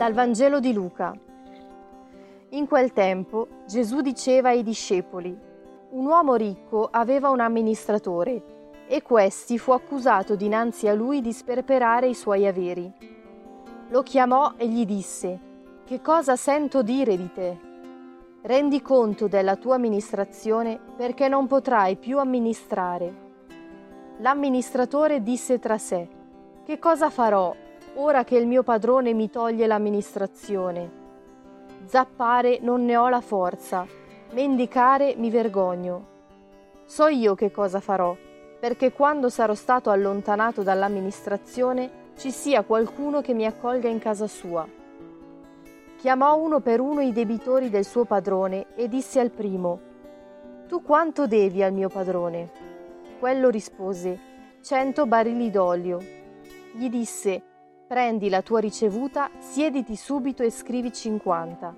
Dal Vangelo di Luca. In quel tempo Gesù diceva ai discepoli, un uomo ricco aveva un amministratore e questi fu accusato dinanzi a lui di sperperare i suoi averi. Lo chiamò e gli disse, che cosa sento dire di te? Rendi conto della tua amministrazione perché non potrai più amministrare. L'amministratore disse tra sé, che cosa farò ora che il mio padrone mi toglie l'amministrazione? Zappare non ne ho la forza, mendicare mi vergogno. So io che cosa farò, perché quando sarò stato allontanato dall'amministrazione ci sia qualcuno che mi accolga in casa sua. Chiamò uno per uno i debitori del suo padrone e disse al primo, Tu quanto devi al mio padrone? Quello rispose, Cento barili d'olio. Gli disse, Prendi la tua ricevuta, siediti subito e scrivi cinquanta.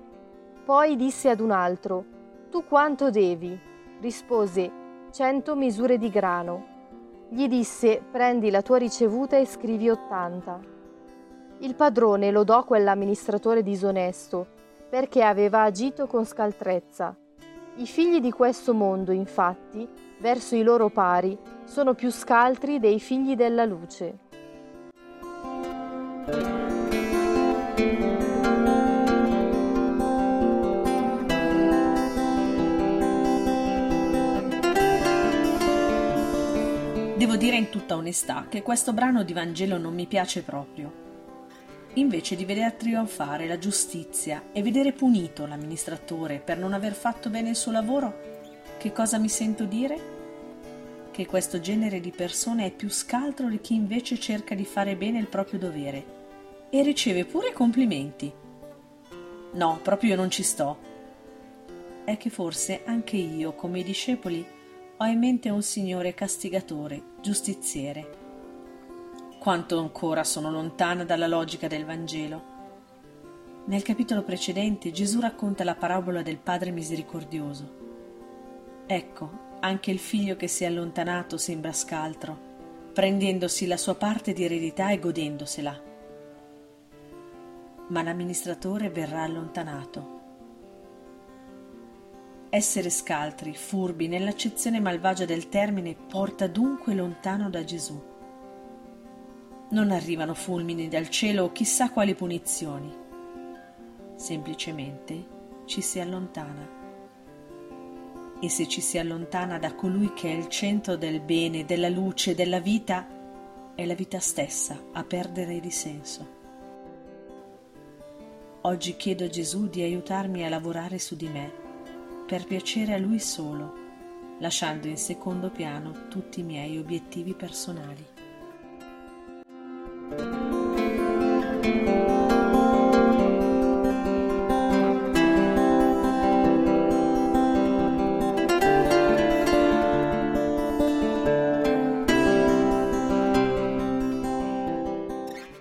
Poi disse ad un altro, Tu quanto devi? Rispose, Cento misure di grano. Gli disse, Prendi la tua ricevuta e scrivi ottanta. Il padrone lodò quell'amministratore disonesto, perché aveva agito con scaltrezza. I figli di questo mondo, infatti, verso i loro pari, sono più scaltri dei figli della luce. Devo dire in tutta onestà che questo brano di Vangelo non mi piace proprio. Invece di vedere trionfare la giustizia e vedere punito l'amministratore per non aver fatto bene il suo lavoro, che cosa mi sento dire? che questo genere di persone è più scaltro di chi invece cerca di fare bene il proprio dovere e riceve pure complimenti. No, proprio non ci sto. È che forse anche io, come i discepoli, ho in mente un Signore castigatore, giustiziere. Quanto ancora sono lontana dalla logica del Vangelo. Nel capitolo precedente Gesù racconta la parabola del Padre misericordioso. Ecco, anche il figlio che si è allontanato sembra scaltro, prendendosi la sua parte di eredità e godendosela. Ma l'amministratore verrà allontanato. Essere scaltri, furbi, nell'accezione malvagia del termine, porta dunque lontano da Gesù. Non arrivano fulmini dal cielo o chissà quali punizioni. Semplicemente ci si allontana e se ci si allontana da colui che è il centro del bene, della luce, della vita, è la vita stessa a perdere di senso. Oggi chiedo a Gesù di aiutarmi a lavorare su di me, per piacere a Lui solo, lasciando in secondo piano tutti i miei obiettivi personali.